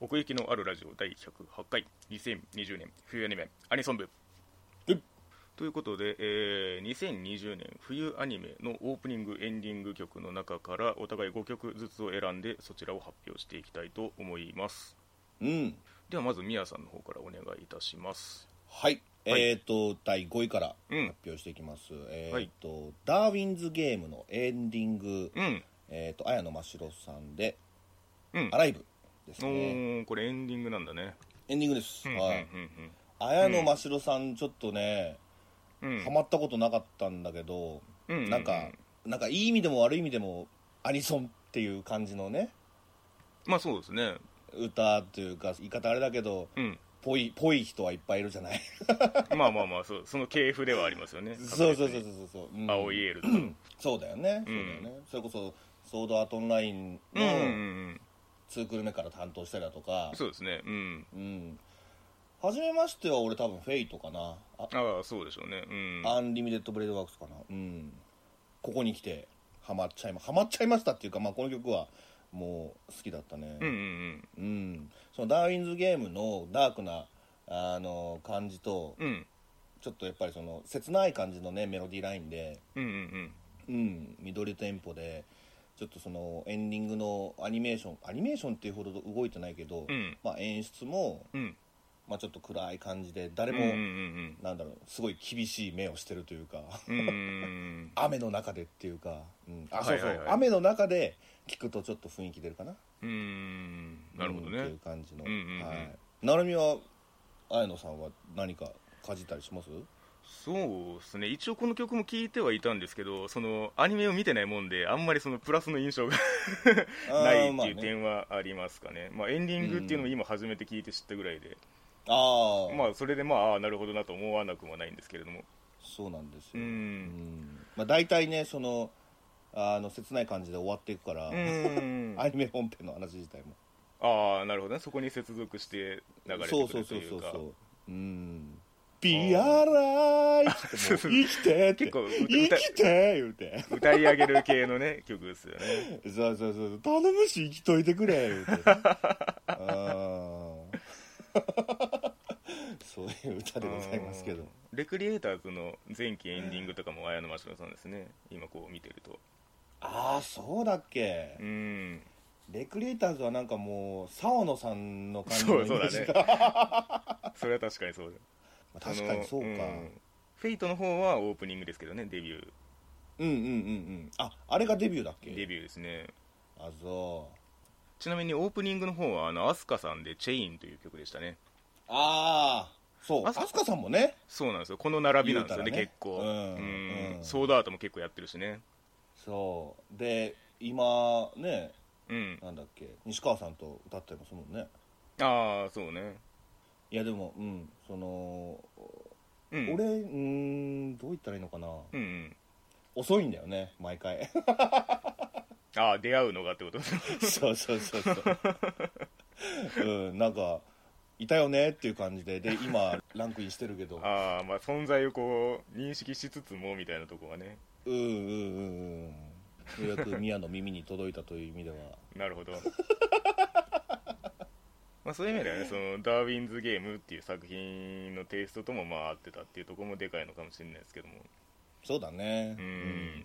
奥行きのあるラジオ第108回2020年冬アニメアニソン部。はいということで、えー2020年冬アニメのオープニングエンディング曲の中からお互い5曲ずつを選んでそちらを発表していきたいと思います。うん。ではまずみやさんの方からお願いいたします。はい、はい。えっ、と第5位からうん。発表していきます、えっ、はい。と、ダーウィンズゲームのエンディング、うん。えっ、と綾野真白さんでうん「アライブ」ですおねーこれエンディングなんだね。エンディングです、うんはい。うん綾野真白さんちょっとね、うん。うんハマったことなかったんだけど、うんうんなんかなんかいい意味でも悪い意味でもアニソンっていう感じのねまあそうですね。歌っていうか言い方あれだけどうん。ぽいぽい人はいっぱいいるじゃない？まあまあまあそうその系譜ではありますよね。そうそうそうそうそう。そう、うん。青いエールとそうだよね、うんそうだよね。それこそソードアートオンラインうんうんうのん2クール目から担当したりだとか。そうですね。うん。うん。初めましては俺多分フェイトかな。あああそうでしょうね。うん。アンリミテッドブレードワークスかな。うん。ここに来てハマっちゃいまハマっちゃいましたっていうか、まあ、この曲はもう好きだったね。うんうんうん。そのダーウィンズゲームのダークなあの感じとうん。うんちょっとやっぱりその切ない感じのねメロディーラインでうんうんうん。緑テンポでちょっとそのエンディングのアニメーションアニメーションっていうほど動いてないけど、うん。まあ、演出も、うん。まあ、ちょっと暗い感じで誰も、うんうんうんなんだろうすごい厳しい目をしてるというか 雨の中でっていうか、うん、あそうそう、はい。はいはい雨の中で聞くとちょっと雰囲気出るかな。うん。なるほどうんっていねう感じの、うんうんうんはい。なるみは綾野さんは何かかじったりします？そうですね。一応この曲も聴いてはいたんですけどそのアニメを見てないもんであんまりそのプラスの印象が ないっていう点はありますかね。まあエンディングっていうのも今初めて聞いて知ったぐらいで。ああ、まあそれでまあああなるほどなと思わなくもないんですけれども。そうなんですうよ、ん。まあ、大体ねそのあの切ない感じで終わっていくから、うん アニメ本編の話自体も。ああなるほどね。そこに接続して流れてくそうそうるというか。そうそうそううん「Be alive」ってもう生きてって。結構歌生きて言うて。歌い上げる系のね 曲ですよね。そうそうそう頼むし生きといてくれ言うて。そういう歌でございますけど。うん。レクリエイターズの前期エンディングとかも綾野真白さんですね。今こう見てると。ああそうだっけ。うん。レクリエイターズはなんかもう沢野さんの感じそうそうだね。が、それは確かにそうだまあ確かにそうか、あのフェイトの方はオープニングですけどねデビュー。うんうんうんうん。ああれがデビューだっけ？デビューですね。あそちなみにオープニングの方はあのアスカさんで「チェイン」という曲でしたね。うああそう。飛鳥さん？もね。そうなんですよ。この並びなんですよねね。結構。うんうんうん。ソードアートも結構やってるしね。そう。で今ねうん。なんだっけ？西川さんと歌ってますもんね。ああそうねいやでもうんその、うん。俺うーんどう言ったらいいのかな、うんうん。遅いんだよね毎回。ああ出会うのがってこと？そうそうそうそう。うんなんかいたよねっていう感じで。で今ランクインしてるけど。ああまあ存在をこう認識しつつもみたいなとこがね。うんうんうんうん。ようやく宮の耳に届いたという意味では。なるほどまあそういう意味ではねそのダーウィンズゲームっていう作品のテイストともまあ合ってたっていうところもでかいのかもしれないですけども。そうだね。うん。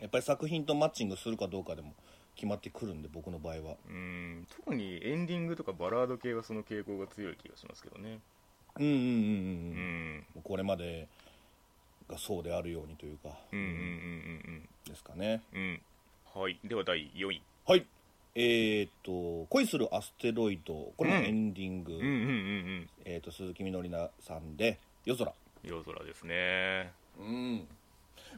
やっぱり作品とマッチングするかどうかでも決まってくるんで僕の場合は。うん。特にエンディングとかバラード系はその傾向が強い気がしますけどね。ううんうんうんうん。んうん。これまでがそうであるようにというか。うんうんうんですかね。うん。うんうんはい。では第4位。はいえー、っと「恋するアステロイド」これもエンディング、うんうんうんうん。えー、っと鈴木みのりなさんで「夜空。夜空ですね」うん。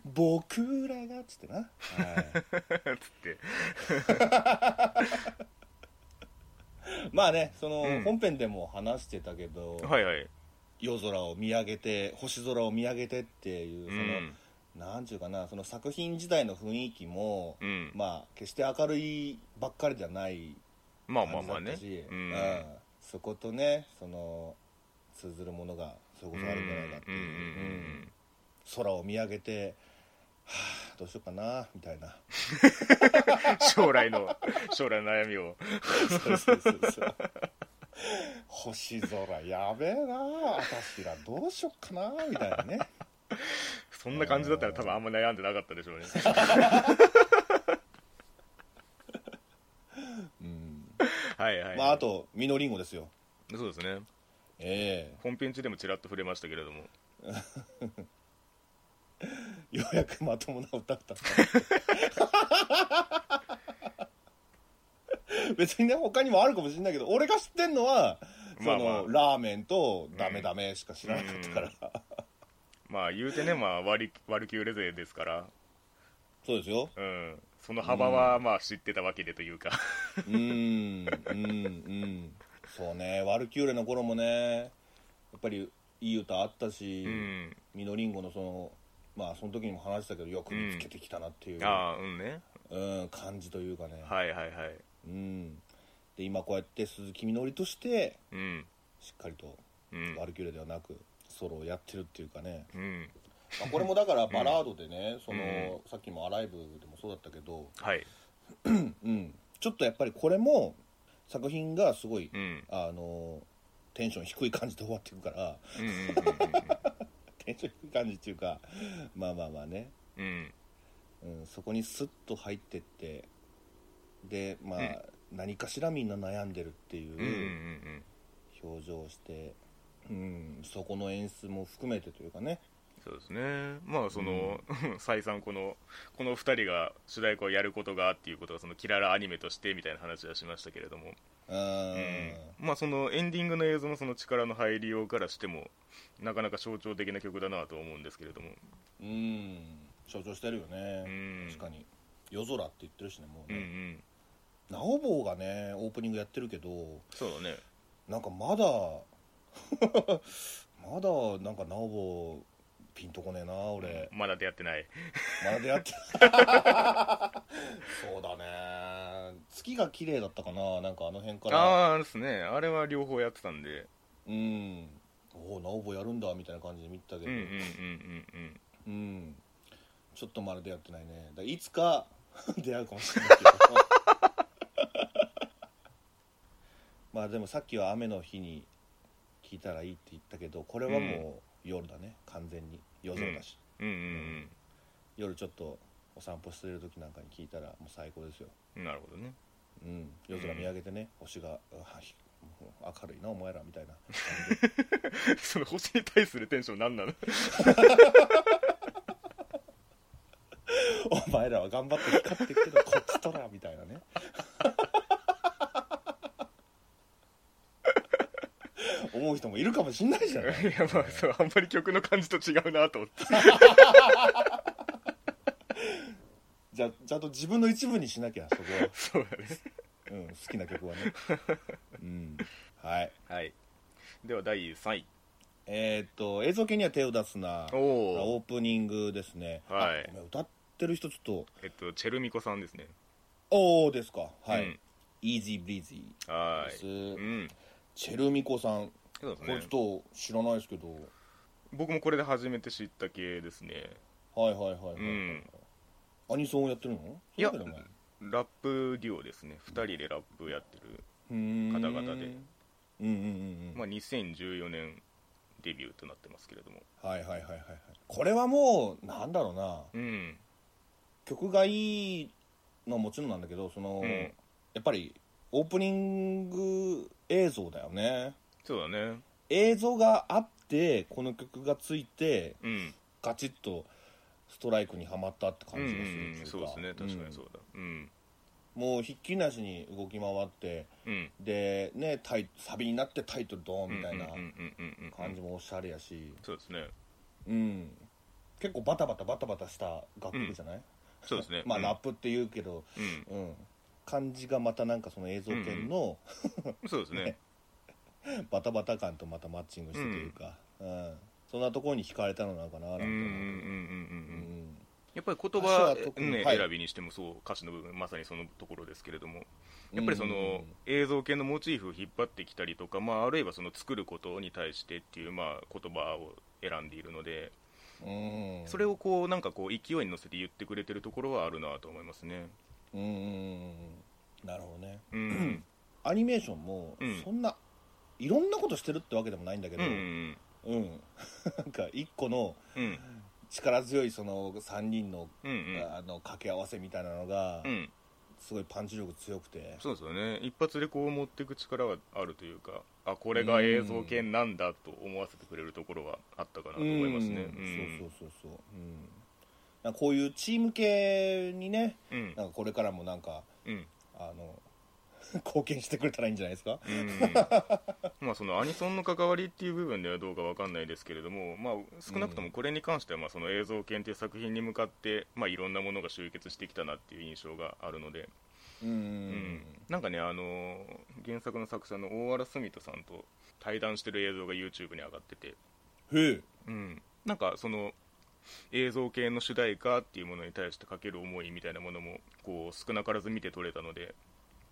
僕らがっつってな、はい、つって。まあねその、うん。本編でも話してたけど、はいはい。夜空を見上げて星空を見上げてっていううその、んなんちゅうかなその作品自体の雰囲気も、うん。まあ決して明るいばっかりじゃないまあまあまあね。うん。うん。そことねその通ずるものがそれこそあるんじゃないかっていう、空を見上げてはあどうしようかなみたいな。将来の将来の悩みを。そうそうそうそう。星空やべえな私らどうしよっかなみたいなね そんな感じだったら多分あんま悩んでなかったでしょうね。うん。はいはい、まああとミノリンゴですよ。そうですね。え本編中でもちらっと触れましたけれども。え ようやくまともな歌歌った。別にね他にもあるかもしれないけど俺が知ってんのはその、まあまあ。ラーメンとダメダメしか知らなかったから、まあ言うてね、まあ、割り割りキューレ勢ですから、そうですよ。うん、その幅はまあ知ってたわけでというか、うーんうんうん。そうね。ワルキューレの頃もねやっぱりいい歌あったし、うん、ミノリンゴのそのまあその時にも話したけどよく見つけてきたなっていう、ああ、うんね、うん、感じというかね、はいはいはい、うん、で今こうやって鈴木みのりとしてうん、しっかりとうん、ワルキューレではなくソロをやってるっていうかね、うん、まあ、これもだからバラードでね、そのうさっきも「アライブ」でもそうだったけど、はい、うん、ちょっとやっぱりこれも作品がすごい、うん、あのテンション低い感じで終わってるからテンション低い感じっていうかまあまあまあね、うん、うん、そこにスッと入ってってでまあ、うん。何かしらみんな悩んでるっていう表情をして、うん、そこの演出も含めてというかね。そうですね、まあ、その、再三この、この2人が主題歌をやることがっていうことが、そのキララアニメとしてみたいな話はしましたけれども、うんうん。まあ、そのエンディングの映像のその力の入りようからしても、なかなか象徴的な曲だなと思うんですけれども、うん。象徴してるよね、うん。確かに。夜空って言ってるしねもううんうね、ん、なお坊がねオープニングやってるけどそうだね、なんかまだ まだなんかなお坊ピンとこねえな俺、まだ出会ってない、まだ出会って そうだね。月が綺麗だったかななんかあの辺から。ああですね、あれは両方やってたんで、うん。おおなお坊やるんだみたいな感じで見てたけど。うんうんうんうんうん。うん。ちょっとまだ出会ってないね。だいつか 出会うかもしれないけど。まあでもさっきは雨の日に聞いたらいいって言ったけどこれはもう夜だね。完全に。夜空だし、うん。うん夜ちょっとお散歩してる時なんかに聞いたらもう最高ですよ。うん。なるほどね。うん。夜空見上げてね、星が明るいなお前らみたいな その星に対するテンション何なの？お前らは頑張って光ってるけどこっちとらみたいなね思う人もいるかもしんないじゃない。いやまあそうあんまり曲の感じと違うなと思って。じゃあちゃんと自分の一部にしなきゃそこは、そうだね。うん、好きな曲はね。うん。はい。はい。では第3位。えーっと映像系には手を出すな。オープニングですね。はい。歌ってる人ちょっと。えっとチェルミコさんですね。おおですか。はい、うん。イージーブリージーはい。うん。チェルミコさんそうですね。これちょっと知らないですけど、僕もこれで初めて知った系ですね。はいはいはいはい、うん。アニソンをやってるの？いやラップデュオですね。2人でラップやってる、方々で。うんうんうんうん、まあ、2014年デビューとなってますけれども。はいはいはいはいはい。これはもうなんだろうな。うん。曲がいいのはもちろんなんだけどその、うん。やっぱりオープニング映像だよねそうだね。映像があってこの曲がついてうん。ガチッとストライクにはまったって感じがするんうんそうですね。確かにそううだ。うん。んもうひっきりなしに動き回ってうん。でねタイサビになってタイトルドーンみたいな感じもおしゃれやし。そうですね。うん。結構バタバタバタバタした楽曲じゃない、そうですね。まあうん。ラップって言うけど。うん。うん。感じがまたなんかその映像圏の そうですね バタバタ感とまたマッチングしてというか、うん。そんなところに惹かれたのなのかななんて思ううんうんうんうんうんうん。やっぱり言葉、ね特にはい。選びにしてもそう歌詞の部分まさにそのところですけれども。やっぱりその映像系のモチーフを引っ張ってきたりとか、まあ、あるいはその作ることに対してっていう、まあ、言葉を選んでいるので。うん。それをこうなんかこう勢いに乗せて言ってくれてるところはあるなと思いますね。うんうんうん。なるほどね。うん。アニメーションもうん。そんないろんなことしてるってわけでもないんだけどうんうんうん。なんか一個のうん。力強いその3人の,、うんうん。あの掛け合わせみたいなのがうん。すごいパンチ力強くて、そうですよね。一発でこう持っていく力があるというかあこれが映像系なんだと思わせてくれるところはあったかなと思いますね。うん。そうそうそうそう、うん、こういうチーム系にねなんかこれからもなんかうん。あの貢献してくれたらいいんじゃないですか？うん。まあそのアニソンの関わりっていう部分ではどうかわかんないですけれども、まあ、少なくともこれに関してはまあその映像系という作品に向かって、まあ、いろんなものが集結してきたなっていう印象があるので、うん、うん。なんかね、あのー原作の作者の大原澄人さんと対談してる映像が YouTube に上がってて、へえ。うん、なんかその映像系の主題歌っていうものに対してかける思いみたいなものもこう少なからず見て取れたので、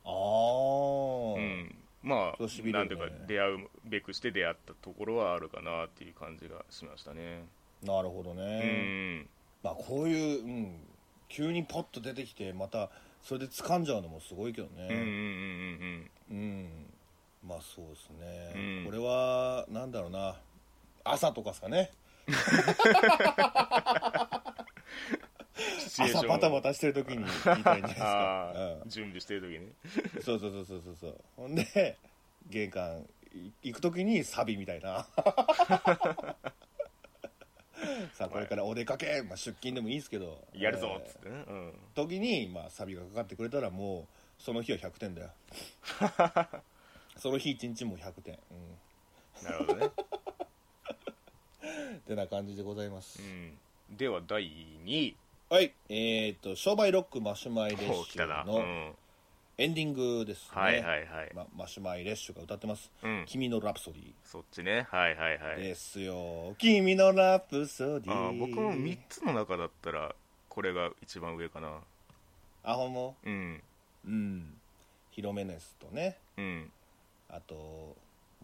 ああ、うん、まあなんていうか出会うべくして出会ったところはあるかなっていう感じがしましたね。なるほどうね、ん。まあこういう、うん、急にポッと出てきてまたそれで掴んじゃうのもすごいけどうんうんうんねうん。うん、まあそうですね、うん。これはなんだろうな。朝とかですかね 朝バタバタしてる時に言いたいんじゃないですあか、ー準備してる時ねうん、そうそうそうそうそうそう。ほんで玄関い行く時にサビみたいな。さあこれからお出かけ、まあ、出勤でもいいですけど。やるぞえーっつってね、うん。時に、まあ、サビがかかってくれたらもうその日は100点だよ。その日一日も100点。うん。なるほどね、てな感じでございます、うん、では第2位はい。えー、と商売ロックマシュマイレッシお来たな、ュのうん、エンディングですね、はいはいはい、ま、マシュマイレッシュが歌ってます。うん「君のラプソディ。そっちね。はいはいは」い。ですよ「君のラプソディ」あ僕も3つの中だったらこれが一番上かな。あほんもうん。うん。ヒロメネスとね。うん。あとも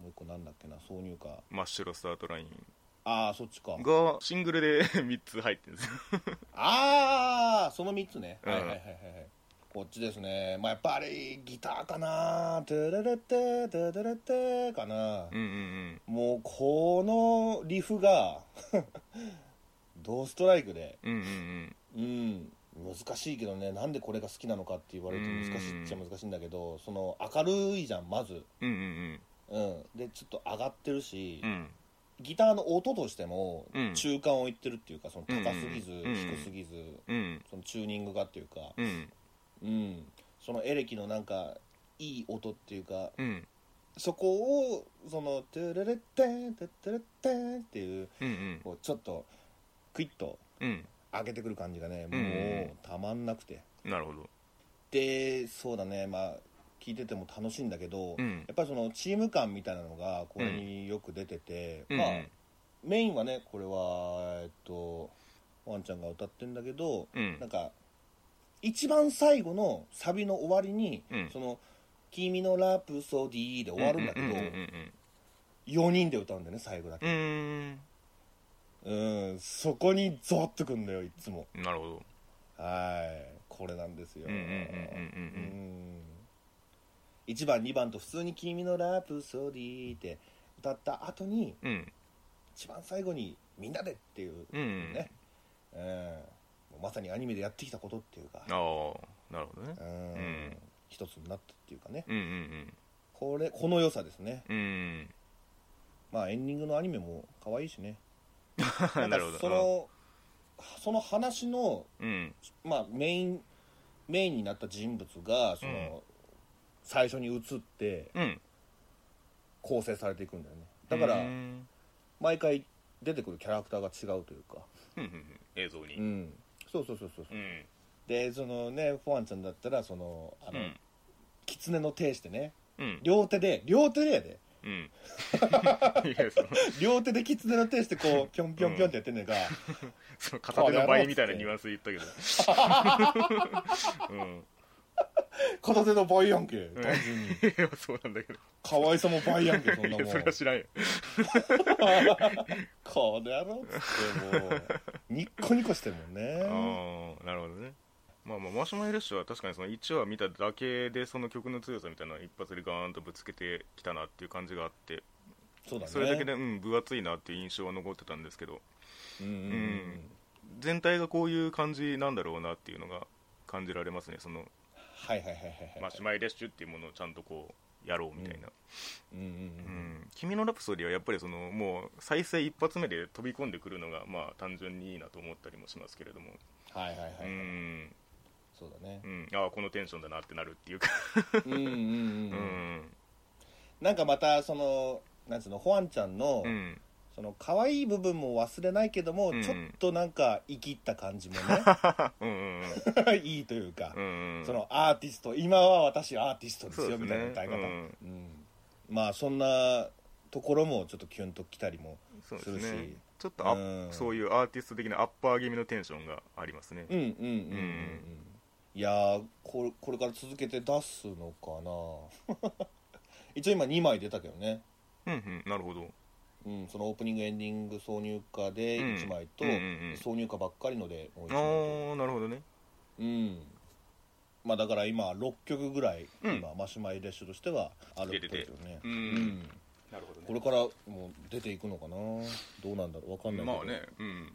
う一個なんだっけな挿入歌。真っ白スタートラインああそっちか。がシングルで 3つ入ってるんです。よああその3つね、うん。はいはいはいはいこっちですね。まあやっぱりギターかな。トゥルルテトゥルルテかな、うんうんもうこのリフが ドストライクで。うんうんうん。うん。難しいけどね。なんでこれが好きなのかって言われると難しいっちゃ難しいんだけどその明るいじゃんまず。うんうんうん。でちょっと上がってるし、うんうんギターの音としてもうん。中間をいってるっていうかその高すぎず、うん。低すぎず、うん。そのチューニングがっていうか、うん。うん、そのエレキのなんかいい音っていうかうん。そこをその「トゥルルッテントゥトゥルッテン」っていううんうん。こうちょっとクイッとうん。上げてくる感じがねうん。もうたまんなくて、なるほど。でそうだね。まあ聞いてても楽しいんだけど、うん。やっぱりそのチーム感みたいなのがこれによく出てて、うん。まあメインはねこれはえっとワンちゃんが歌ってんだけど、うん。なんか一番最後のサビの終わりに、うん。その「君のラプソディ」で終わるんだけど、うんうん4人で歌うんだよね最後だうんけ。うん。うん。そこにゾワッとくんだよいつも。うんなるほど。はい。これなんですよ。うん1番2番と普通に「君のラプソディ」って歌った後にうん。一番最後に「みんなで」っていううん。うんね、うん、もうまさにアニメでやってきたことっていうか、ああなるほどね。うん。うん。一つになったっていうかね。うんうんこれこの良さですね。うん。うんまあエンディングのアニメも可愛いしね。なるほど。そのその話の、うん。まあ、メインメインになった人物がその、うん最初に移ってうん。構成されていくんだよね。だからうん毎回出てくるキャラクターが違うというか。映像に。うん。そうそうそうそうそう。うん。でそのねフォアンちゃんだったらそのあの、うん。狐の手してね。うん。両手で両手でやで。うん。両手で狐の手してこうピョンピョンピョンってやってんねんが、その片手の倍みたいなニュアンスで言ったけど。うん 片手の倍やん。け単純に。い やそうなんだけど。可愛さも倍やんけそんいなもん。やそれは知らんよ。この野郎っつってもう。ニッコニコしてるもんね。ああなるほどね。まあまあマシュマイレッシュは確かにその1話見ただけでその曲の強さみたいなのを一発でガーンとぶつけてきたなっていう感じがあってそうだね。それだけで、うん、分厚いなっていう印象は残ってたんですけど。うんうんうん。うん。全体がこういう感じなんだろうなっていうのが感じられますねそのはいはいはいはいはい。マシュマイレッシュっていうものをちゃんとこうやろうみたいな、うん。うんうんうん君のラプソディはやっぱりそのもう再生一発目で飛び込んでくるのがまあ単純にいいなと思ったりもしますけれども、はいはいはい、うん。そうだね。うん、ああこのテンションだなってなるっていうか、うんうんうん、う、うんん。なんかまたそのなんつうのホアンちゃんの、うん、その可愛い部分も忘れないけども、うん。ちょっとなんか生きった感じも うんうんね いいというか、うんうん。そのアーティスト今は私アーティストですよそうですねみたいな歌い方、うんうん。まあそんなところもちょっとキュンときたりもそうですするし。ねちょっとアッうん。そういうアーティスト的なアッパー気味のテンションがありますね。うんうんうんうんうん、いやーこれこれから続けて出すのかな。一応今2枚出たけどね。うんうん。なるほどうん、そのオープニングエンディング挿入歌でうん。1枚と、うんうんうん。挿入歌ばっかりのでもう1あ枚あなるほどね。とうん。まあだから今6曲ぐらい、うん。今マシュマイレッシュとしてはあるっぽいですよね。うん。なるほこれからもう出ていくのかな？どうなんだろう？わかんないけど。まあね。うん。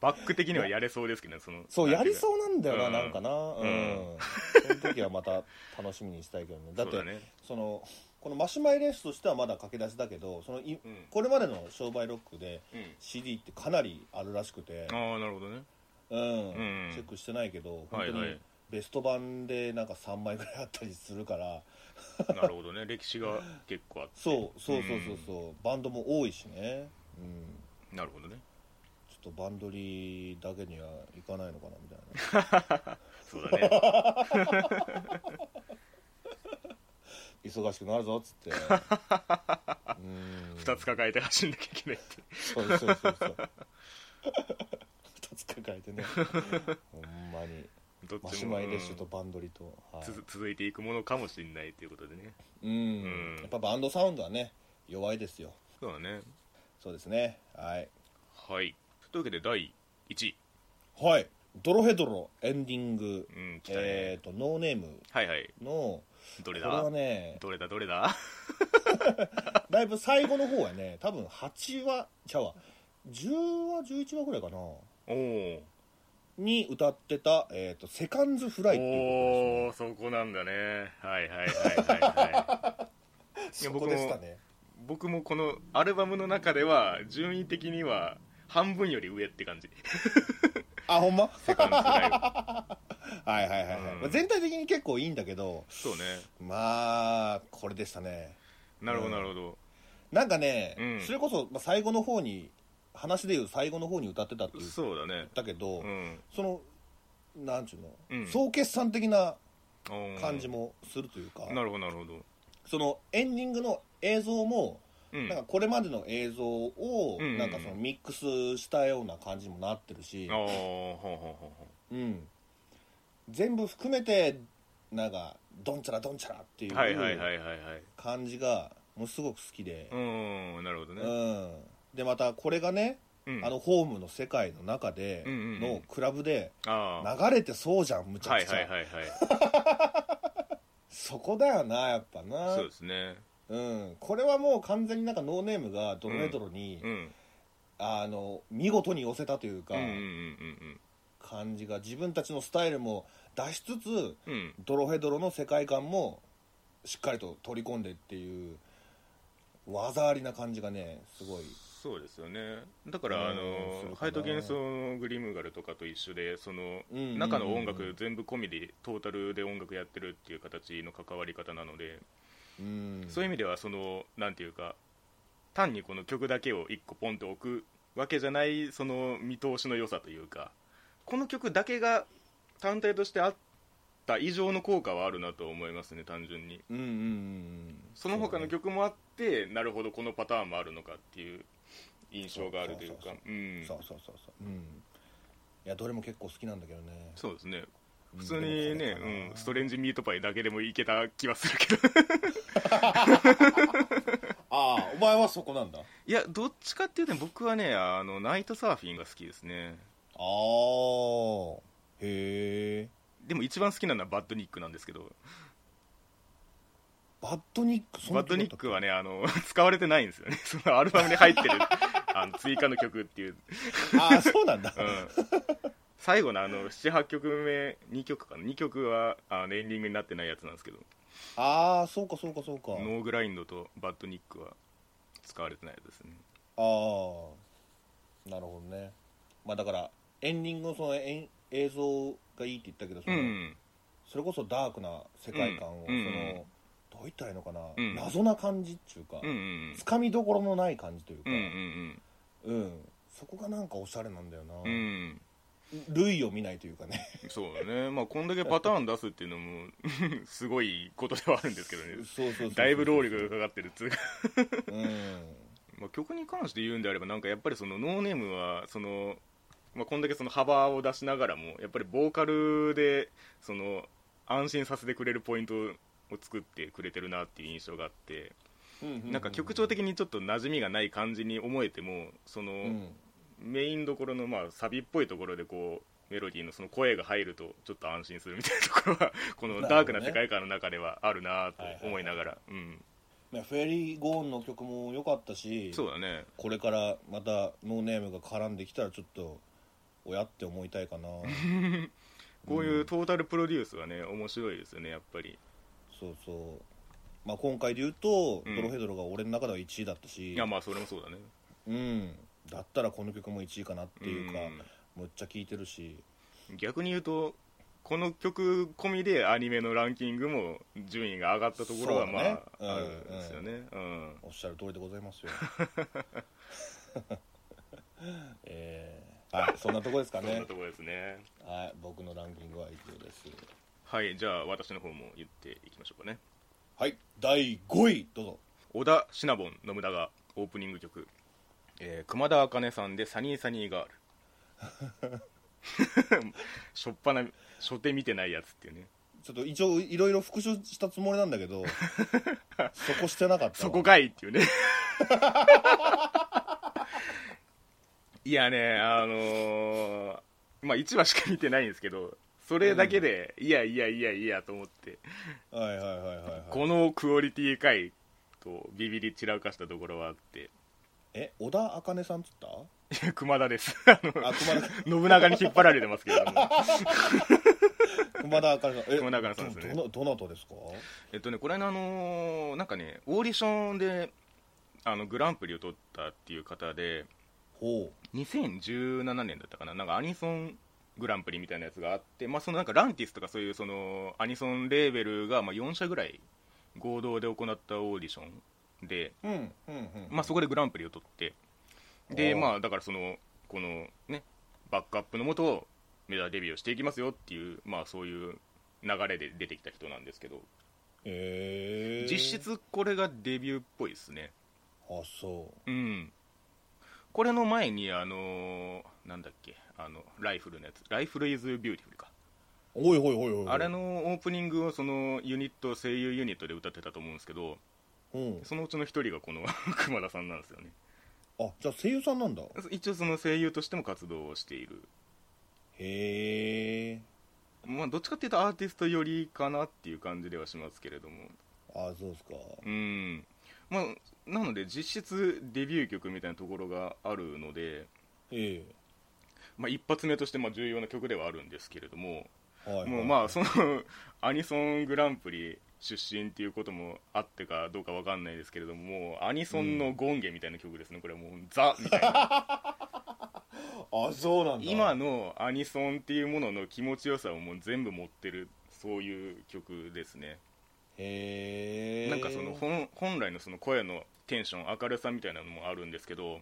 バック的にはやれそうですけどねその。そうやりうそうなんだよな、うん。なんかな。うん、うん。その時はまた楽しみにしたいけどね。だってそうだね。そのこのマシュマイレッシュとしてはまだ駆け出しだけどそのいうん。これまでの商売ロックでうん。CD ってかなりあるらしくて。ああなるほどね。うん、うん。チェックしてないけど本当にベスト版でなんか3枚ぐらいあったりするから。なるほどね。歴史が結構あって。そうそうそうそうそう、バンドも多いしね。うん。なるほどね。ちょっとバンドリーだけにはいかないのかなみたいな。そうだね 忙しくなるぞっつって。うん2つ抱えて走んなきゃいけないって。そうそうそうそう。2つ抱えてね。ほんまに。どっちもマシュマイレッシュとバンドリと、はい。続いていくものかもしれないということでね。うん、うん。やっぱバンドサウンドはね弱いですよ。そうだね。そうですね。はい。はい。というわけで第1位。はい。ドロヘドロエンディング、うんね、えっ、とノーネームはいはい。のどれだ？これはね。どれだ？どれだ？だいぶ最後の方はね多分8話ちゃうわ。10話11話ぐらいかな。おおに歌ってた、えーと「セカンズフライ」っていうおおそこなんだね。はいはいはいはいはい。そこでしたね。僕もこのアルバムの中では順位的には半分より上って感じ。あほんま？セカンドフライははいはいはいはい、うん。まあ全体的に結構いいんだけどそうね。まあこれでしたね。なるほどうん。なるほど。なんかね、うん。それこそ、まあ、最後の方に話でいう最後の方に歌ってたって言っそうだね。たけど、うん。そのなんちゅうの、うん。総決算的な感じもするというか、なるほどなるほど。そのエンディングの映像も、うん。なんかこれまでの映像をうんうんうん。なんかそのミックスしたような感じにもなってるし、ああほうほうほうほうん、全部含めてなんかドンチャラドンチャラっていううはいはいはいはいはい。感じがもうすごく好きで、うんなるほどね。うん、でまたこれがね、うん。あのホームの世界の中でうんうんうん。のクラブでああ。流れてそうじゃんむちゃはくちゃ、いはいはいはい。そこだよなやっぱな。そうですね。うん、これはもう完全になんかノーネームがドロメドロに、うん。あの見事に寄せたというか、うんうんうん感じが自分たちのスタイルも出しつつうん。うんドドロヘドロの世界観もしっかりと取り込んでっていう技ありな感じがねすごい。そうですよね。だからあのハイト幻想のグリムガルとかと一緒でその中の音楽全部込みでトータルで音楽やってるっていう形の関わり方なのでうん。そういう意味ではそのなんていうか単にこの曲だけを1個ポンと置くわけじゃないその見通しの良さというかこの曲だけが単体としてあった以上の効果はあるなと思いますね単純に。うんうんうんうん。その他の曲もあってなるほどこのパターンもあるのかっていう印象があるというか。そううん。そうそうそうそう。うん。いやどれも結構好きなんだけどね。そうですね。うん。普通にね、うん、ストレンジミートパイだけでもいけた気はするけど。ああお前はそこなんだ。いやどっちかっていうと僕はねあのナイトサーフィンが好きですねああへえでも一番好きなのはバッドニックなんですけど。バッドニック？バッドニッ曲クはねあの 使われてないんですよね。そのアルバムに入ってる あの追加の曲っていう、ああそうなんだ、うん、最後のあの78曲目2曲かな。2曲はあのエンディングになってないやつなんですけど。ああそうかそうかそうか。ノーグラインドとバッドニックは使われてないやつですね。ああなるほどね。まあだからエンディングのその映像がいいって言ったけどその、うん。それこそダークな世界観を、うん。そのどう言ったらいいのかな、うん。謎な感じっていうか、つかみどころのない感じというか、うんそこがなんかおしゃれなんだよな、類を見ないというかね。そうだね。まあこんだけパターン出すっていうのも すごいことではあるんですけどね。そうそうそうそう。だいぶ労力がかかってるっつうか。うん。まあ曲に関して言うんであればなんかやっぱりそのノーネームはその、まあ、こんだけその幅を出しながらもやっぱりボーカルでその安心させてくれるポイントを作ってくれてるなっていう印象があってなんか曲調的にちょっと馴染みがない感じに思えてもその、うんメインどころのまあサビっぽいところでこうメロディーのその声が入るとちょっと安心するみたいなところはこのダークな世界観の中ではあるなと思いながら。フェリー・ゴーンの曲も良かったしそうだね。これからまたノーネームが絡んできたらちょっと親って思いたいかな。こういうトータルプロデュースはね面白いですよねやっぱり。そうそう。まあ今回で言うと、うん。ドロヘドロが俺の中では1位だったし。いやまあそれもそうだね。うん。だったらこの曲も1位かなっていうか、うん。むっちゃ聴いてるし。逆に言うとこの曲込みでアニメのランキングも順位が上がったところはまあ、そうだね。あるんですよね。うん。おっしゃる通りでございますよ。えーはいそんなとこですかね。そんなところですね。はい僕のランキングは以上です。はいじゃあ私の方も言っていきましょうかね。はい第5位どうぞ。小田シナボン信長オープニング曲、えー熊田茜さんで「サニーサニーガール」しょっぱな初手見てないやつっていうね。ちょっと一応いろいろ復習したつもりなんだけど そこしてなかったわそこかいっていうね いやねあのーまあ1話しか見てないんですけどそれだけで、いやいやいやいやと思って、はいはいはいはい、はい、このクオリティかいとビビり散らかしたところはあって。え小田茜さんっつった？いや熊田です。あのあ熊田信長に引っ張られてますけれども。熊田茜さん。え熊田茜さんですね。どどどなたですか？えっとねこれのあのーなんかねオーディションであのグランプリを取ったっていう方でほ2017年だったかな。なんかアニソングランプリみたいなやつがあって、まあ、そのなんかランティスとかそういうそのアニソンレーベルがまあ4社ぐらい合同で行ったオーディションで、ううんうんうん。まあ、そこでグランプリを取ってでまあだからそのこのねバックアップのもとメジャーデビューをしていきますよっていうまあそういう流れで出てきた人なんですけど。へえ実質これがデビューっぽいですね。あそうんこれの前にあのーなんだっけあのライフルのやつ。ライフルイズビューティフルかうおいおいおいおい。あれのオープニングをそのユニット声優ユニットで歌ってたと思うんですけどうん。そのうちの一人がこの 熊田さんなんですよね。あじゃあ声優さんなんだ。一応その声優としても活動をしている。へえ。まあどっちかっていうとアーティスト寄りかなっていう感じではしますけれども。あそうですか。うん。まあなので実質デビュー曲みたいなところがあるので、えまあ、一発目としてまあ重要な曲ではあるんですけれどもえはいはい。もうまあその アニソングランプリ出身っていうこともあってかどうかわかんないですけれどもアニソンのゴンゲみたいな曲ですね、これは。もうザみたいな。あそうなんだ。今のアニソンっていうものの気持ちよさをもう全部持ってるそういう曲ですね。へえ。なんかその本本来のその声のテンション明るさみたいなのもあるんですけど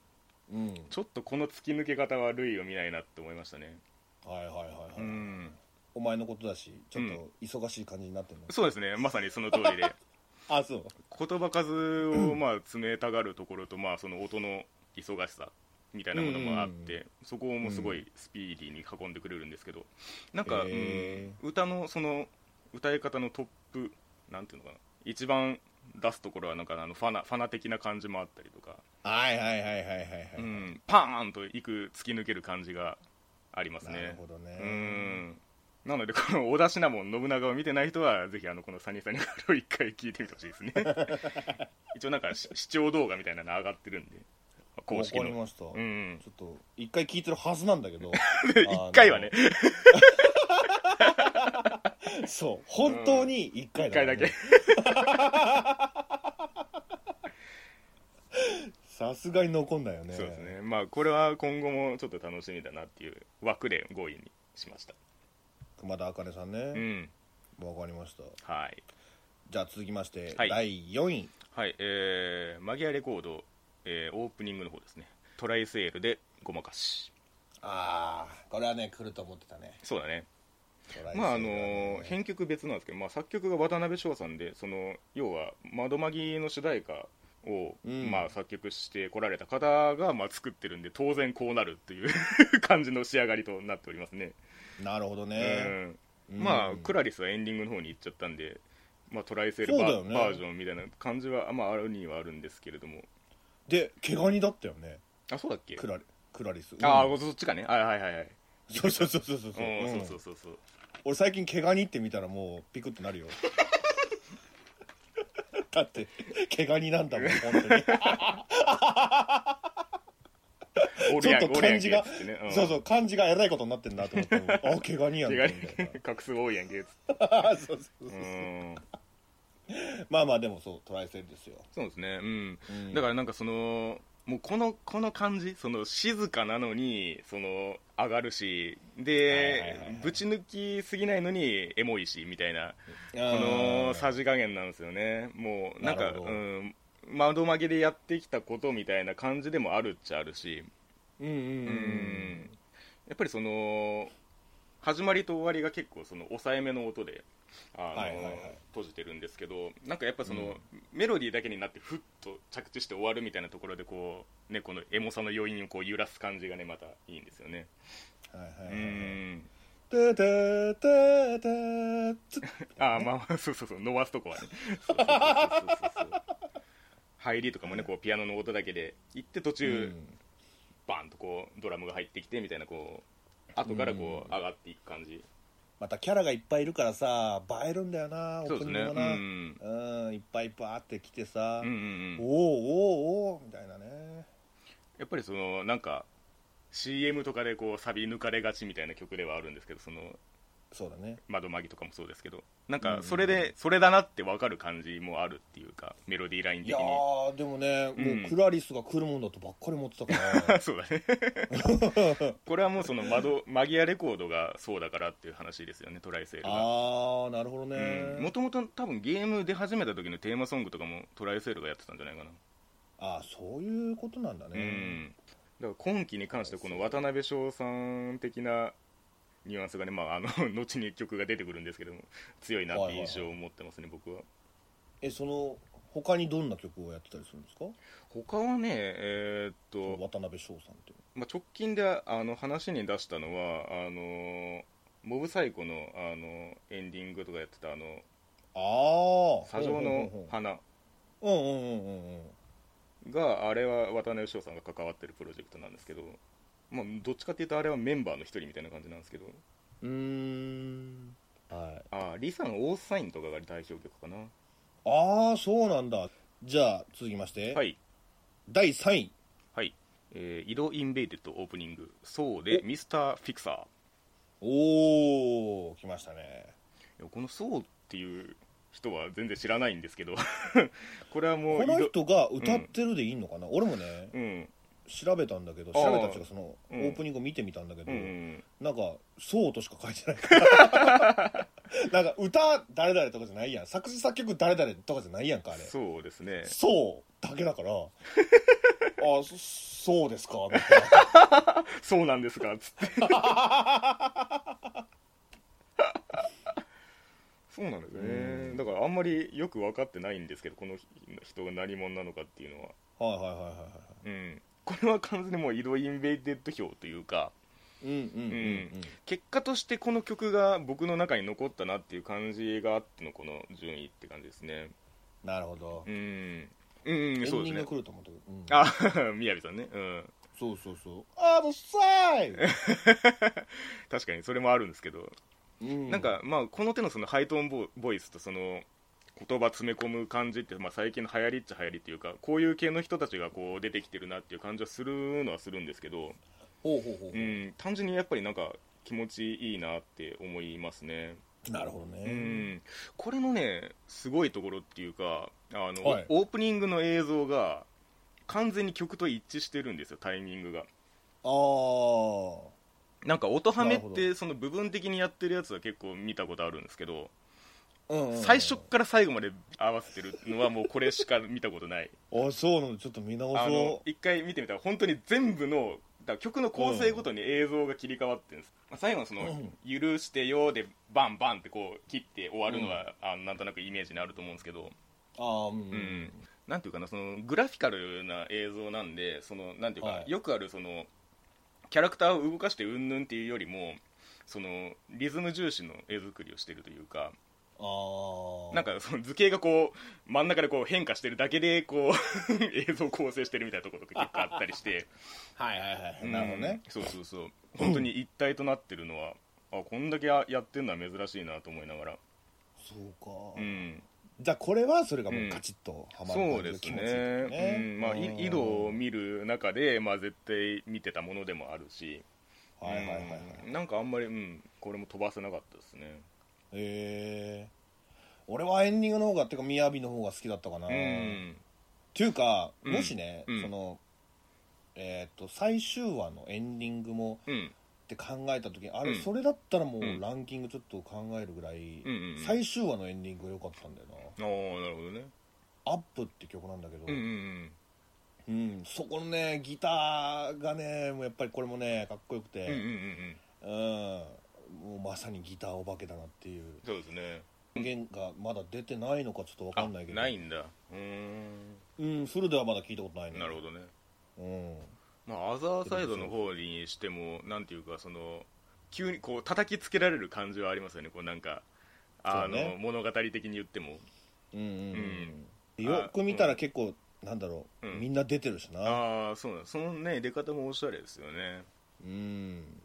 うん。ちょっとこの突き抜け方は類を見ないなって思いましたね。はいはいはいはい、うん。お前のことだしちょっと忙しい感じになってるの、そうですね。まさにその通りで。あそう。言葉数をまあ詰めたがるところと、まあ、その音の忙しさみたいなものもあって、うん。そこもすごいスピーディーに運んでくれるんですけどなんか、ん歌のその歌い方のトップなんていうのかな。一番出すところはなんかあのファナファナ的な感じもあったりとか、はいはいはいはいはいはい、うん、パーンといく突き抜ける感じがありますね。なるほどね、うん。なのでこの織田信長信長を見てない人はぜひあのこのサニーサニーガールを一回聞いてみてほしいですね。一応なんかし視聴動画みたいなの上がってるんで。公式の。りました、うん。ちょっと一回聞いてるはずなんだけど。一回はねそう。本当に一回一回だけ。さすがに残んないよね。そうですね。まあこれは今後もちょっと楽しみだなっていう枠で5位にしました。熊田茜さんうねん。わ、かりました。はい。じゃあ続きまして、はい。第4位。はいえー、マギアレコード、えーオープニングの方ですね。トライセールでごまかし。ああこれはね来ると思ってたね。そうだねまああの編曲別なんですけど、まあ、作曲が渡辺翔さんでその要は「窓マギ」の主題歌を、うん。まあ、作曲してこられた方が、まあ、作ってるんで当然こうなるっていう 感じの仕上がりとなっておりますね、なるほどうね、ん。まあうんクラリスはエンディングの方に行っちゃったんで、まあ、トライセールバ,、ね。バージョンみたいな感じは、まあ、あるにはあるんですけれども。で毛ガニだったよね。あそうだっけ？クラリクラリス。ああ、うん。そっちかね。はいはいはいはいそうそうそうそうそう。そう、うそうそうそうそう。俺最近毛ガニって見たらもうピクってなるよ。だって毛ガニなんだもん 本当に。ちょっと漢字がそうそう漢字がえらいことになってんなと思ってあ毛ガニやんみたいな画数多いやんけっつって。そうそうそううそう、ん。まあまあでもそうトライセールですよ、そうですね。うん。うん。だからなんかそのもうこのこの感じ？その静かなのにその上がるしでぶち抜きすぎないのにエモいしみたいなここのさじ加減なんですよね。もうなんかうん窓曲げでやってきたことみたいな感じでもあるっちゃあるし。うんうんうん。うん。やっぱりその始まりと終わりが結構その抑えめの音であの、はいはいはい。閉じてるんですけどなんかやっぱその、うん。メロディーだけになってふっと着地して終わるみたいなところでこう、ね、このエモさの余韻をこう揺らす感じがねまたいいんですよね。うはいはいはい。はいん。ててててつああまあそうそうそう。伸ばすとこはね。そうそうそうそうそう。入りとかもねこうピアノの音だけで行って途中、バンとこうドラムが入ってきてみたいなこう後からこう上がっていく感じ、またキャラがいっぱいいるからさ映えるんだよなオープニングがな。うん。うんいっぱいバーって来てさ、うんうんうん。おおおおおみたいなね。やっぱりそのなんか CM とかでこうサビ抜かれがちみたいな曲ではあるんですけどそのそうだね。窓マギとかもそうですけどなんかそれでそれだなって分かる感じもあるっていうかメロディーラインいや的にーでもね、うん。もうクラリスが来るもんだとばっかり思ってたから。そうだね。これはもうその窓マギアレコードがそうだからっていう話ですよねトライセールが。ああなるほどね、もともと多分ゲーム出始めた時のテーマソングとかもトライセールがやってたんじゃないかな。ああそういうことなんだうね、ん。だから今期に関してこの渡辺翔さん的なニュアンスがね、まあ、あの 後に曲が出てくるんですけども強いなっていう印象を持ってますね、僕は。えその他にどんな曲をやってたりするんですか？他はねえーっと、渡辺翔さんってまあ、直近であの話に出したのはあのモブサイコのあのエンディングとかやってたあのああ砂上の花。うん。うんうんうんうん。があれは渡辺翔さんが関わってるプロジェクトなんですけど、まあ、どっちかっていうとあれはメンバーの一人みたいな感じなんですけど。うーん。はい。あリサン・オーサインとかが代表曲かな。ああそうなんだ。じゃあ続きまして、はい。第3位。はい、えー、井戸インベイデッドオープニング。そうでお。ミスターフィクサー。おお来ましたね。いやこのそうっていう人は全然知らないんですけど。これはもうこの人が歌ってるでいいのかな、俺もねうん調べたんだけど調べたっていうかそのオうん。ープニングを見てみたんだけど、うんうんなんか「そう」としか書いてない。か らなんか歌誰々とかじゃないやん。作詞作曲誰々とかじゃないやんかあれ。そうですね。そうだけだから。あそそうですかみたいな。そうなんですかつって。そうなんですね。うん。だからあんまりよく分かってないんですけどこの人が何者なのかっていうのは。はいはいはいはいはい。うんこれは完全にもう井戸インベイデッド票というか結果としてこの曲が僕の中に残ったなっていう感じがあってのこの順位って感じですね。なるほど。うん。うんうエンデんそうですね。ィングが来ると思ったけど、うん。あみやびさんね。うん。そうそうそう。あのさい。確かにそれもあるんですけど。うん。なんか、まあ、この手のそのハイトーンボボイスとその言葉詰め込む感じって、まあ、最近の流行りっちゃ流行りっていうかこういう系の人たちがこう出てきてるなっていう感じはするのはするんですけど、ほうん、単純にやっぱりなんか気持ちいいなって思いますね。なるほどうね、ん、これのねすごいところっていうかあの、はい。オープニングの映像が完全に曲と一致してるんですよタイミングが。ああなんか音ハメってその部分的にやってるやつは結構見たことあるんですけど、最初から最後まで合わせてるのはもうこれしか見たことない。あそうなの？ちょっと見直そ一回見てみたら本当に全部のだ曲の構成ごとに映像が切り替わってるんです、まあ、最後のそのうん「許してよ」でバンバンってこう切って終わるのは、あのなんとなくイメージにあると思うんですけど、うああうん、うん。なんていうかなそのグラフィカルな映像なんでそのなんていうか、はい。よくあるそのキャラクターを動かしてうんぬんっていうよりもそのリズム重視の絵作りをしてるというかなんかその図形がこう真ん中でこう変化してるだけでこう 映像構成してるみたいなところとか結構あったりして。はいはいはいなるほどね。うんそうそうそう。本当に一体となってるのはあこんだけややってるのは珍しいなと思いながら。そうか、うん。じゃあこれはそれがもうカチッとはまるそうですね。ね。うん。まあ、い井戸を見る中で、まあ、絶対見てたものでもあるし、はいはいはいはい。うん。なんかあんまり、うん、これも飛ばせなかったですねへえ俺はエンディングの方がてかみやびの方が好きだったかな、うっんていうかうん。もしね、うん。そのえっ、と最終話のエンディングもうん。って考えた時にあれ、うん。それだったらもうランキングちょっと考えるぐらい、うんうんうん。最終話のエンディングが良かったんだよああなるほどね。な「アップって曲なんだけど、うんうんうん。そこのねギターがねもうやっぱりこれもねかっこよくうんうんうんて、うんうん。うんもうまさにギターお化けだなっていう。そうですね。音源がまだ出てないのかちょっと分かあんないけど。ないんだ。うーん。うんフルではまだ聞いたことないねなるほどね。うん。まあアザーサイドの方にしてもなんていうかその急にこう叩きつけられる感じはありますよね。こうなんかあの、ね。物語的に言っても。うんうんうん、うん。よく見たら結構、なんだろう、うん。みんな出てるしな。ああそうなん。そのね出方もおしゃれですよね。うん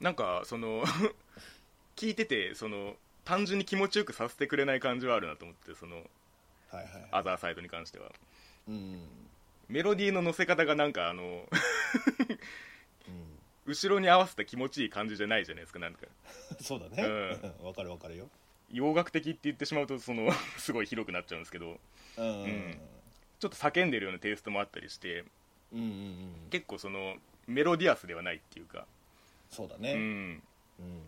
なんかその 聞いててその単純に気持ちよくさせてくれない感じはあるなと思ってそのはいはいアザーサイドに関しては。うん。メロディーの乗せ方がなんかあのうん。後ろに合わせた気持ちいい感じじゃないじゃないですかなんか。そうだね。わ、かるわかるよ。洋楽的って言ってしまうとそのすごい広くなっちゃうんですけど。うんうんん。ちょっと叫んでるようなテイストもあったりして。うんうんうん。結構そのメロディアスではないっていうか、うそうだね、ん、うん。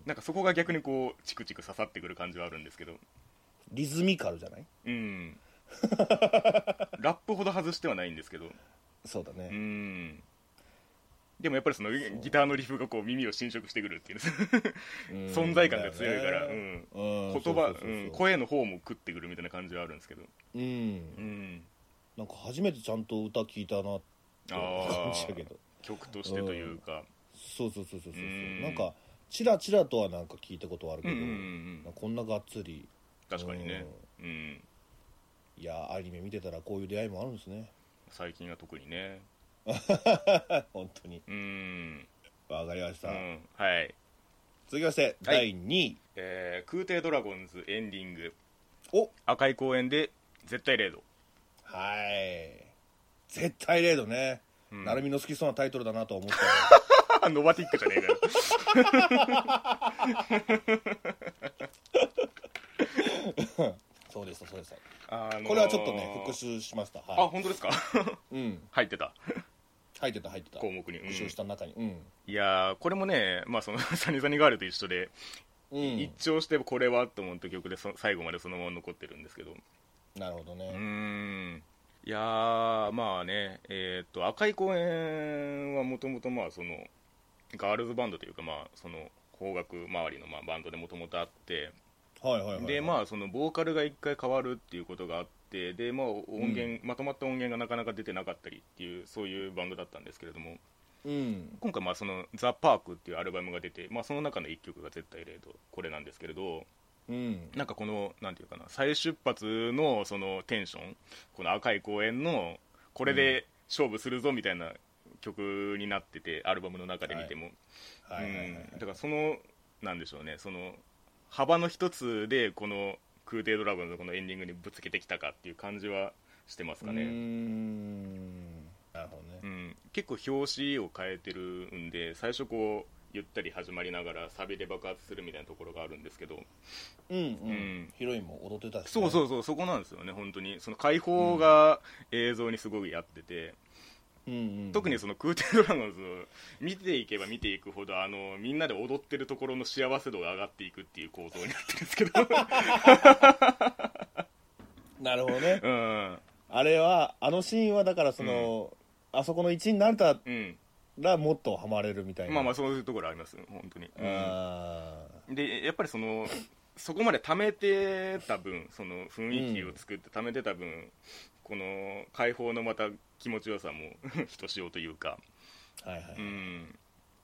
なんかそこが逆にこうチクチク刺さってくる感じはあるんですけど。リズミカルじゃない？うん。ラップほど外してはないんですけど。うそうだね、ん。でもやっぱりそのギターのリフがこう耳を侵食してくるっていう。うん。存在感が強いから、うん。言葉声の方も食ってくるみたいな感じはあるんですけど。うん。うん。なんか初めてちゃんと歌聞いたなってあ感じだあけど。曲としてというかそうそうそうそうそう。そううん。なんかチラチラとはなんか聞いたことはあるけど、うんうんうんなん。かこんながっつり確かにね。うん。いやアニメ見てたらこういう出会いもあるんですね。最近は特にね。本当に。うん。わかりました、うん。はい。続きまして、第2位。えー空挺ドラゴンズエンディング。お！赤い公園で絶対0度はい。絶対0度ね、うん。成美の好きそうなタイトルだなとは思ったよノバティックじゃねえかよそうでしたそうでしたあのーこれはちょっとね復習しました。あは本当ですか？い、うん、入ってた？入ってた入ってた。項目に、うん。復習した中に。うん、いやーこれもね、まあ、その サニサニガールと一緒で、うん。一聴してこれはと思った曲でそ最後までそのまま残ってるんですけど。なるほどね、うーん。いやーまあねえーっと赤い公園はもともとまあそのガールズバンドというかまあその邦楽周りのまあバンドでもともとあってはいはいはいはい。でまあそのボーカルが一回変わるっていうことがあってでまあ音源、まとまった音源がなかなか出てなかったりっていうそういうバンドだったんですけれどもうん。今回まあその「ザ・パークっていうアルバムが出て、まあ、その中の1曲が絶対0度これなんですけれどうん。なんかこのなんていうかな再出発のそのテンションこの赤い公園のこれで勝負するぞみたいな曲になっててアルバムの中で見ても、だからそのなんでしょうね。その幅の一つでこの空挺ドラゴンのこのエンディングにぶつけてきたかっていう感じはしてますかね。うーん。なるほどね。うん、結構表紙を変えてるんで最初こうゆったり始まりながらサビで爆発するみたいなところがあるんですけど。うんうん、ん。ヒロインも踊ってたし、ね、そうそうそうそこなんですよね本当に。その解放が映像にすごいやってて、うんうん、特にその空挺ドラゴンズを見ていけば見ていくほどあのみんなで踊ってるところの幸せ度が上がっていくっていう構造になってるんですけど。なるほどね。うん。あれはあのシーンはだからその、あそこの一員になれたうん。らもっとハマれるみたいな。まあまあそういうところあります本当に、うん。あでやっぱりそのそこまで貯めてた分その雰囲気を作って貯めてた分、この解放のまた気持ちよさも ひとしおというか、ーはいはい、うん、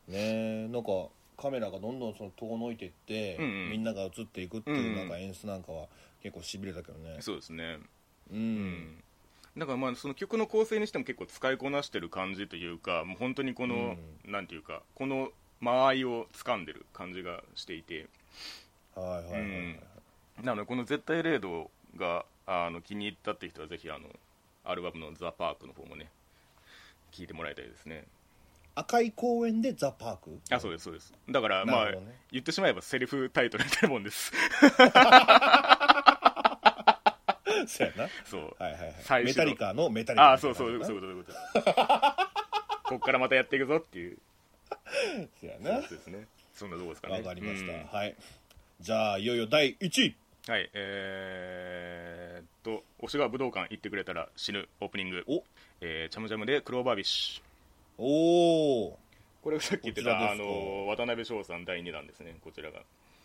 ねえなんかカメラがどんどんその遠のいていって、うんうん。みんなが映っていくってうんいううんなんか演出なんかは結構しびれたけどね。そうですね、うん、うん。だからまあその曲の構成にしても結構使いこなしてる感じというかもう本当にこの、なんていうかこの間合いを掴んでる感じがしていて。はいはいはいはい、うん。なのでこの「絶対零度が」あの気に入ったって人はぜひあのアルバムの「ザ・パークの方もね聴いてもらいたいですね。赤い公園でザ・パーク？あそうですそうです。だからまあ、言ってしまえばセリフタイトルみたいなもんです。そうやな。そう。はいはいはい。メタリカのメタリカああそうそうそういうことそういうこと。こっからまたやっていくぞっていう。そうやな。そうですね。そんなとこですかね。わかりました、うん。はい。じゃあいよいよ第1位はいえー、っと推しが武道館行ってくれたら死ぬオープニング。お。えー、チャムジャムでクローバービッシュ。おおこれがさっき言ってたあの渡辺翔さん第2弾ですねこちらが。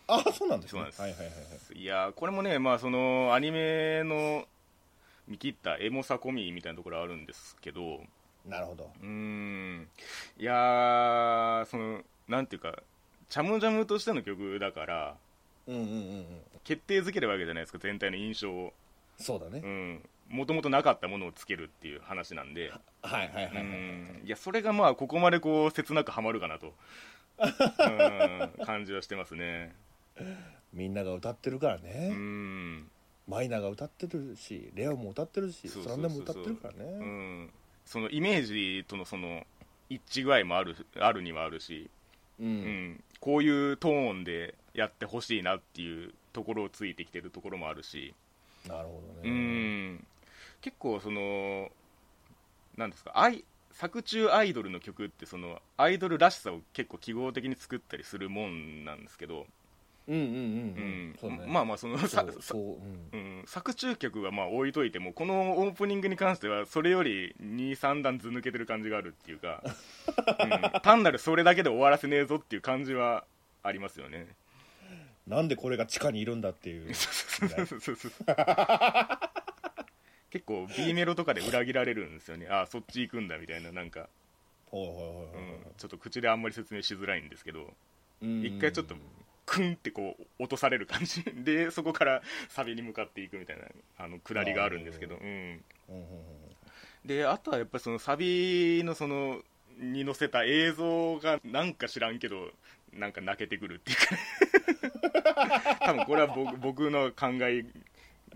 あそうなんですね。そうなんです。はいはいはいはい。いやーこれもねまあそのアニメの見切ったエモさ込みみたいなところあるんですけど。なるほど。うーん。いやーそのなんていうかチャムジャムとしての曲だからうんうんうんうん。決定づけるわけじゃないですか全体の印象をそうだね、うん。もともとなかったものをつけるっていう話なんで。はいはいはいはい、うん。いやそれがまあここまでこう切なくはまるかなと。うん。感じはしてますね。みんなが歌ってるからうね、ん。マイナが歌ってるしレオも歌ってるしそうそうそうそうスランデも歌ってるからね、うん。そのイメージとのその一致具合もあるあるにはあるし、うん。うん、こういうトーンでやってほしいなっていうところをついてきてるところもあるし、なるほどうねん、結構そのなんですかアイ作中アイドルの曲ってそのアイドルらしさを結構記号的に作ったりするもんなんですけど、うんうんうんううん。まあまあその作中曲はまあ置いといてもこのオープニングに関してはそれより23段ず抜けてる感じがあるっていうか、うん、単なるそれだけで終わらせねえぞっていう感じはありますよねなんでこれが地下にいるんだっていう。結構 B メロとかで裏切られるんですよね。ああそっち行くんだみたいななんか、うん。ちょっと口であんまり説明しづらいんですけど。うん。一回ちょっとクンってこう落とされる感じ。でそこからサビに向かっていくみたいなあの下りがあるんですけど、うん。であとはやっぱりそのサビのそのに載せた映像がなんか知らんけどなんか泣けてくるっていうか。ね 多分これは僕僕の考え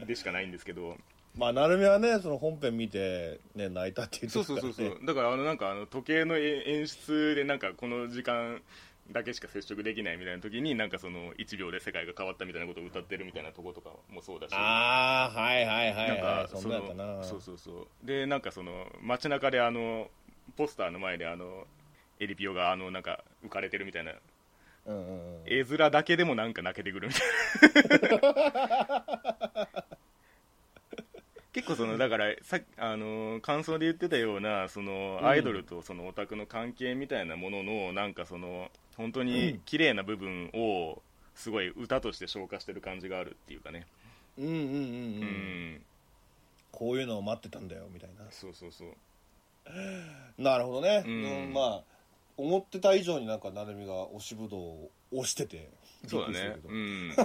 でしかないんですけど。まあ成美はねその本編見てね泣いたって言ってそうそうそうそう。だからあのなんかあの時計のえ演出でなんかこの時間だけしか接触できないみたいな時になんかその1秒で世界が変わったみたいなことを歌ってるみたいなとことかもそうだし。ああはいはいはいなんはいかそんなんやったな。そうそうそう。でなんかその街中であのポスターの前であのエリピオがあのなんか浮かれてるみたいなうんうんうん。絵面だけでもなんか泣けてくるみたいな。結構そのだからさあの感想で言ってたようなそのうん。アイドルとそのオタクの関係みたいなもののなんかその本当に綺麗な部分をすごい歌として消化してる感じがあるっていうかね。うんうんうんうん、うん。こういうのを待ってたんだよみたいな。そうそうそう。なるほどね、うん。うんまあ思ってた以上になんか成美が推しぶどうを推しててそうだね。うん。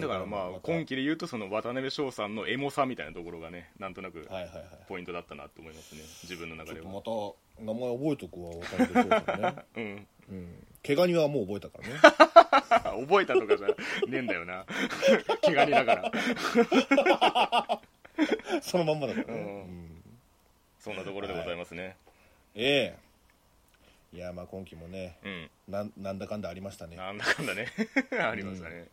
だからまあた今期で言うとその渡辺翔さんのエモさみたいなところがねなんとなくはいはいはい。ポイントだったなと思いますね。自分の中ではまた名前覚えとくわ渡辺翔さんね。うん。うん。怪我人はもう覚えたからね。覚えたとかじゃねえんだよな。怪我人だから。そのまんまだからね、うん。うん。そんなところでございますね、ええいやまあ今期もねうん。なんなんだかんだありましたね。なんだかんだね。ありましたね、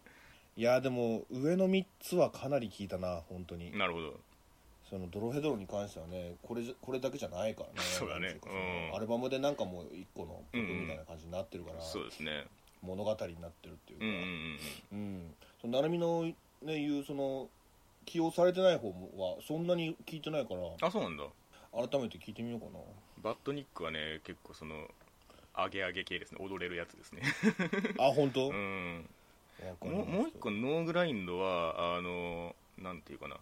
いやでも上の3つはかなり効いたな本当に。なるほど。そのドロヘドロに関してはねこれこれだけじゃないからね。そうだね。なんていかそのうん。アルバムでなんかもう一個の曲みたいな感じになってるから、そうですね。物語になってるっていうか。うんうんうんうん。その成美のね言うその起用されてない方はそんなに聞いてないから。あそうなんだ。改めて聞いてみようかな。バッドニックはね結構その上げ上げ系ですね。踊れるやつですね。あ本当、うん。もうもう一個ノーグラインドはあのなんていうかな。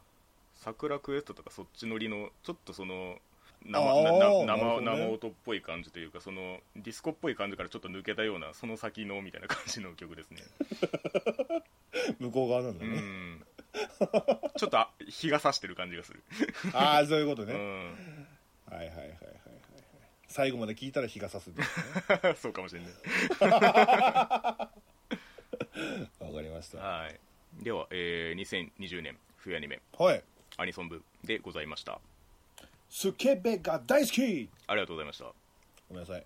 桜クエストとかそっちのりのちょっとその生生生音っぽい感じというかそのディスコっぽい感じからちょっと抜けたようなその先のみたいな感じの曲ですね。向こう側なんだうね、ん。ちょっとあ日が差してる感じがする、ああそういうことね、うん、はいはいはい最後まで聞いたら日が差すんですね。そうかもしれない。わかりました。はい。では、えー2020年冬アニメ。はい。アニソン部でございました。スケベが大好き。ありがとうございました。ごめんなさい